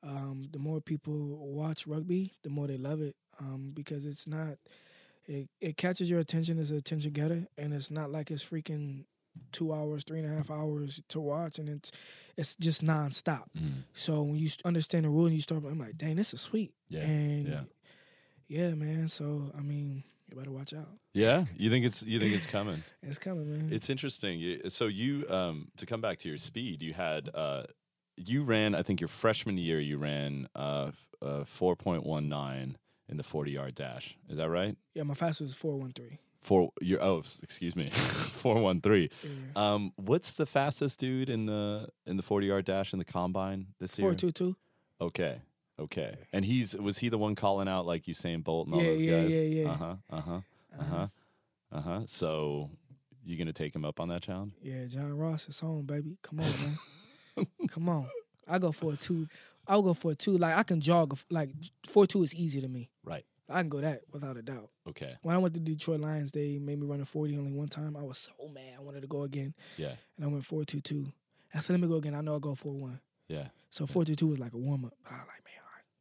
um, the more people watch rugby, the more they love it um, because it's not. It, it catches your attention as an attention getter, and it's not like it's freaking two hours, three and a half hours to watch, and it's it's just nonstop. Mm. So when you understand the rule and you start, I'm like, dang, this is sweet. Yeah, and yeah. yeah, man. So I mean, you better watch out. Yeah, you think it's you think it's coming? It's coming, man. It's interesting. So you um, to come back to your speed, you had uh, you ran. I think your freshman year, you ran uh, uh, four point one nine in the forty yard dash. Is that right? yeah, my fastest was four one three. Four. Your oh, excuse me, four one three. Um, what's the fastest dude in the in the forty yard dash in the combine this year? Four two two. Okay, okay. And he's was he the one calling out like Usain Bolt and all Yeah, those yeah, guys? yeah, yeah. Uh huh. Uh huh. Uh huh. Uh huh. So you gonna take him up on that challenge? Yeah, John Ross is on, baby. Come on, man. Come on. I go for a two. I'll go for a two. Like I can jog. a f- Like four two is easy to me. Right. I can go that without a doubt. Okay. When I went to the Detroit Lions, they made me run a forty only one time. I was so mad. I wanted to go again, Yeah. and I went four two two. I said, let me go again. I know I'll go four one. Yeah. So four two two was like a warm up. But I was like, man,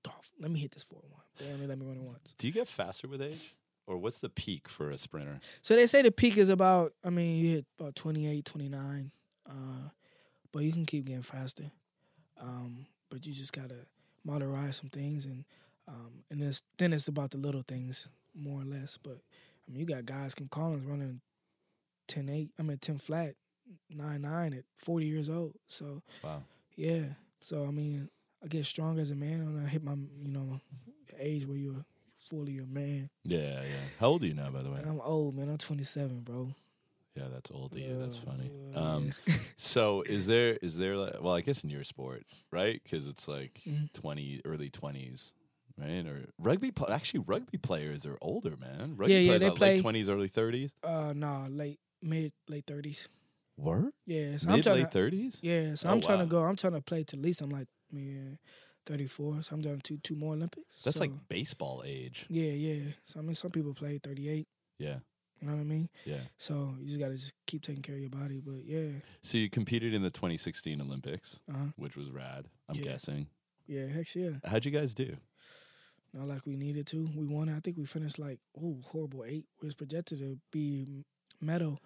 all right, let me hit this four one. They only let me run it once. Do you get faster with age, Or what's the peak for a sprinter? So they say the peak is about, I mean, you hit about 28, 29, uh, but you can keep getting faster. Um, but you just gotta moderate some things, and um, and it's, then it's about the little things more or less. But I mean, you got guys Kim Collins running 10 8, I mean 10 flat, 9 9 at 40 years old. So Wow. yeah, so I mean, I get strong as a man when I hit my you know age where you're fully a man. Yeah, yeah. How old are you now, by the way? And I'm old, man. I'm 27, bro. Yeah, that's old of you. That's Uh, funny. uh, Um, so is there is there like well, I guess in your sport, right? Because it's like Mhm. twenty early twenties, right? Or rugby. pl- Actually, rugby players are older, man. Rugby Yeah, yeah, players they are play- late twenties, early thirties. Uh, nah, late mid late 30s. Were Yeah, so I'm mid trying late to. thirties? Yeah, so Oh, I'm trying wow. to go. I'm trying to play to at least I'm like yeah, 34. So I'm doing two two more Olympics. That's so, like baseball age. yeah, yeah. So I mean, some people play 38. Yeah, You know what I mean? yeah. So you just gotta just keep taking care of your body. But yeah, So you competed in the 2016 Olympics, uh huh. which was rad. I'm Yeah. guessing. Yeah, heck yeah. How'd you guys do? Not like we needed to. We won. I think we finished like oh horrible eight. We was projected to be medal,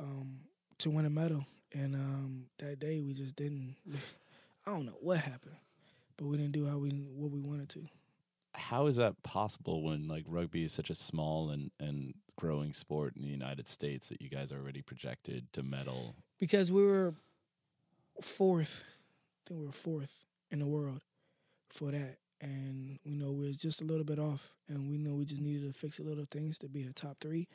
um, to win a medal, and um, that day we just didn't. I don't know what happened, but we didn't do how we what we wanted to. How is that possible when like rugby is such a small and and growing sport in the United States that you guys are already projected to medal? Because we were fourth, I think we were fourth in the world for that, and we know we are just a little bit off, and we know we just needed to fix a little things to be the top three.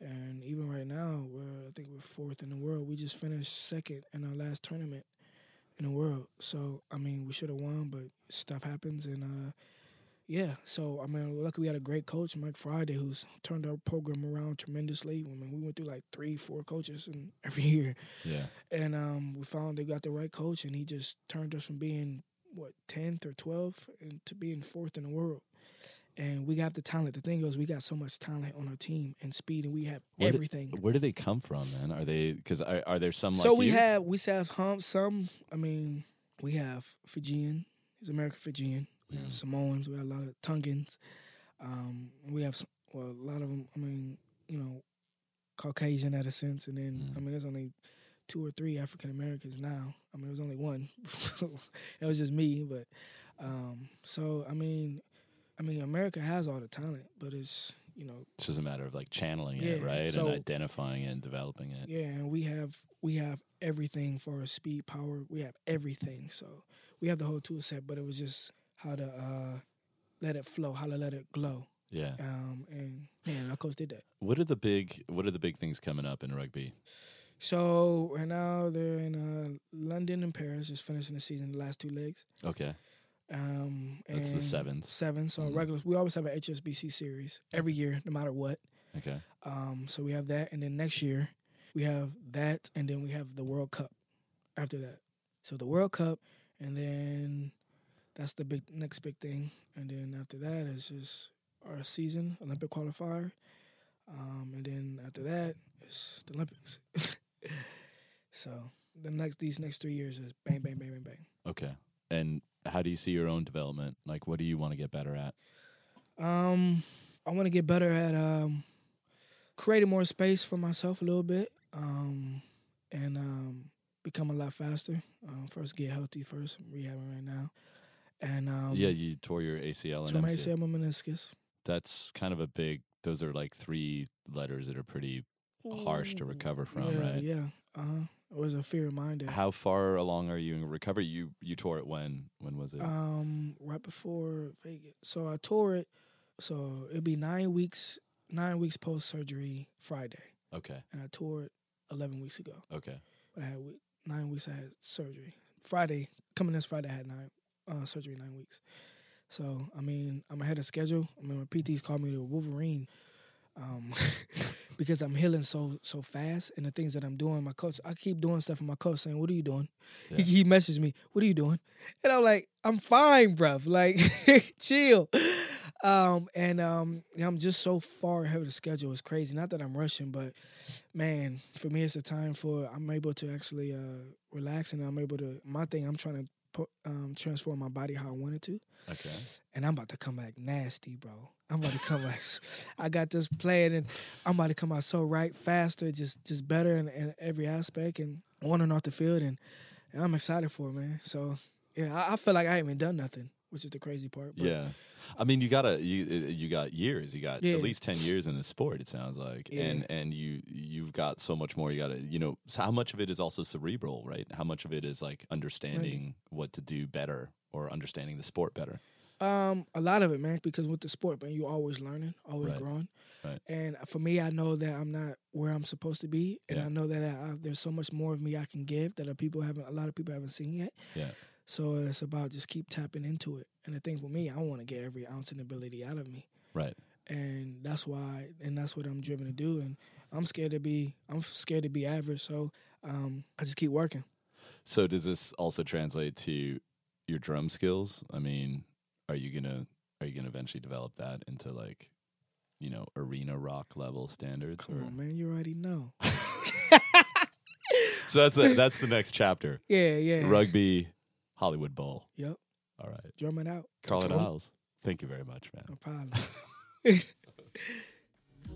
And even right now, we're I think we're fourth in the world. We just finished second in our last tournament in the world. So I mean, we should have won, but stuff happens, and uh, yeah. So I mean, luckily we had a great coach, Mike Friday, who's turned our program around tremendously. I mean, we went through like three, four coaches in every year, Yeah. and um, we found they got the right coach, and he just turned us from being what tenth or twelfth to being fourth in the world. And we got the talent. The thing is, we got so much talent on our team and speed, and we have Where did- everything. Where do they come from, man? Are they because are, are there some like so we you? have we have some. I mean, we have Fijian. He's American Fijian. We have Mm. Samoans. We have a lot of Tongans. Um, we have well a lot of them. I mean, you know, Caucasian at a sense, and then Mm. I mean, there's only two or three African Americans now. I mean, there's only one. it was just me, but um, so I mean, I mean, America has all the talent, but it's you know It's just a matter of like channeling it, right, so- and identifying it and developing it. Yeah, and we have we have everything for our speed, power. We have everything. So we have the whole tool set, but it was just how to uh, let it flow, how to let it glow. Yeah. Um, and man, our coach did that. What are the big What are the big things coming up in rugby? So right now they're in uh, London and Paris, just finishing the season, the last two legs. Okay. Um, That's the seventh. Seven. So Mhm. regular, we always have an HSBC series every year, no matter what. Okay. Um, so we have that, and then next year we have that, and then we have the World Cup after that. So the World Cup, and then that's the big next big thing, and then after that is just our season Olympic qualifier, um, and then after that is the Olympics. so the next these next three years is bang bang bang bang bang. Okay. And how do you see your own development? Like, what do you want to get better at? Um, I want to get better at um, creating more space for myself a little bit, um, and um, become a lot faster. Um, first, get healthy first. I'm rehabbing right now, and um, yeah, you tore your ACL and my MCL. ACL, my meniscus. That's kind of a big. Those are like three letters that are pretty harsh to recover from, yeah, right? Yeah, uh huh. It was a fear reminder. How far along are you in recovery? You you tore it when? When was it? Um, right before Vegas. So I tore it. So it'd be nine weeks, nine weeks post surgery Friday, okay. and I tore it eleven weeks ago. Okay. But I had nine weeks. I had surgery. Friday coming this Friday, I had nine uh, surgery nine weeks. So I mean, I'm ahead of schedule. I mean, my PTs called me the Wolverine um, because I'm healing so so fast, and the things that I'm doing. My coach, I keep doing stuff, and my coach saying, "What are you doing?" He, Yeah. he messaged me, "What are you doing?" And I'm like, "I'm fine, bruv. Like, chill." Um, and um, I'm just so far ahead of the schedule. It's crazy. Not that I'm rushing, but man, for me, it's a time for I'm able to actually uh, relax, and I'm able to. My thing, I'm trying to um, transform my body how I wanted to. Okay. And I'm about to come back nasty, bro. I'm about to come back. I got this plan, and I'm about to come out so right, faster, just just better in, in every aspect, and on and off the field, and, and I'm excited for it, man. So yeah, I, I feel like I haven't done nothing, which is the crazy part. But Yeah. I mean, you got to you uh, you got years. You got Yeah. at least 10 years in the sport it sounds like. Yeah. And and you you've got so much more. You got to, you know, so how much of it is also cerebral, right? How much of it is like understanding what to do better or understanding the sport better? Um, a lot of it, man, because with the sport, man, you're always learning, always Right. growing. Right. And for me, I know that I'm not where I'm supposed to be, and Yeah. I know that I, there's so much more of me I can give that a people haven't, a lot of people haven't seen yet. Yeah. So it's about just keep tapping into it. And the thing for me, I want to get every ounce and ability out of me, Right. and that's why, and that's what I'm driven to do. And I'm scared to be, I'm scared to be average. So um, I just keep working. So does this also translate to your drum skills? I mean, are you going to are you to eventually develop that into like you know, arena rock level standards Come or on, man, you already know. So that's the, that's the next chapter. Yeah, yeah. Rugby Hollywood Bowl. Yep, All right. drumming out. Carlin Isles. Thank you very much, man. No problem.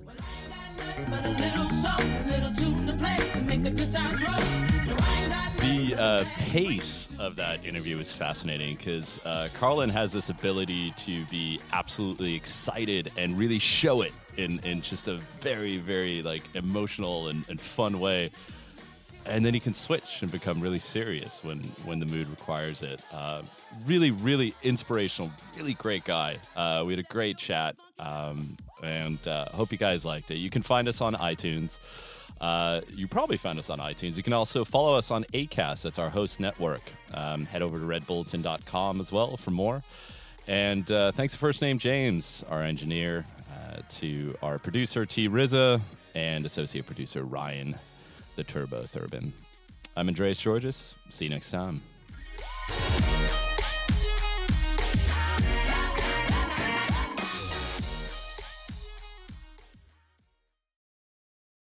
But a little song, a little tune to play and make the good times roll. No, I ain't got The uh, pace of that interview is fascinating because uh, Carlin has this ability to be absolutely excited and really show it in, in just a very, very like emotional and, and fun way. And then he can switch and become really serious when, when the mood requires it. Uh, really, really inspirational, really great guy. Uh, we had a great chat, um, and uh, hope you guys liked it. You can find us on iTunes. Uh, you probably found us on iTunes. You can also follow us on ACAST. That's our host network. Um, head over to redbulletin.com as well for more. And uh, thanks to First Name James, our engineer, uh, to our producer T Rizza, and associate producer Ryan, the Turbo Thurbin. I'm Andreas Tzortzis. See you next time.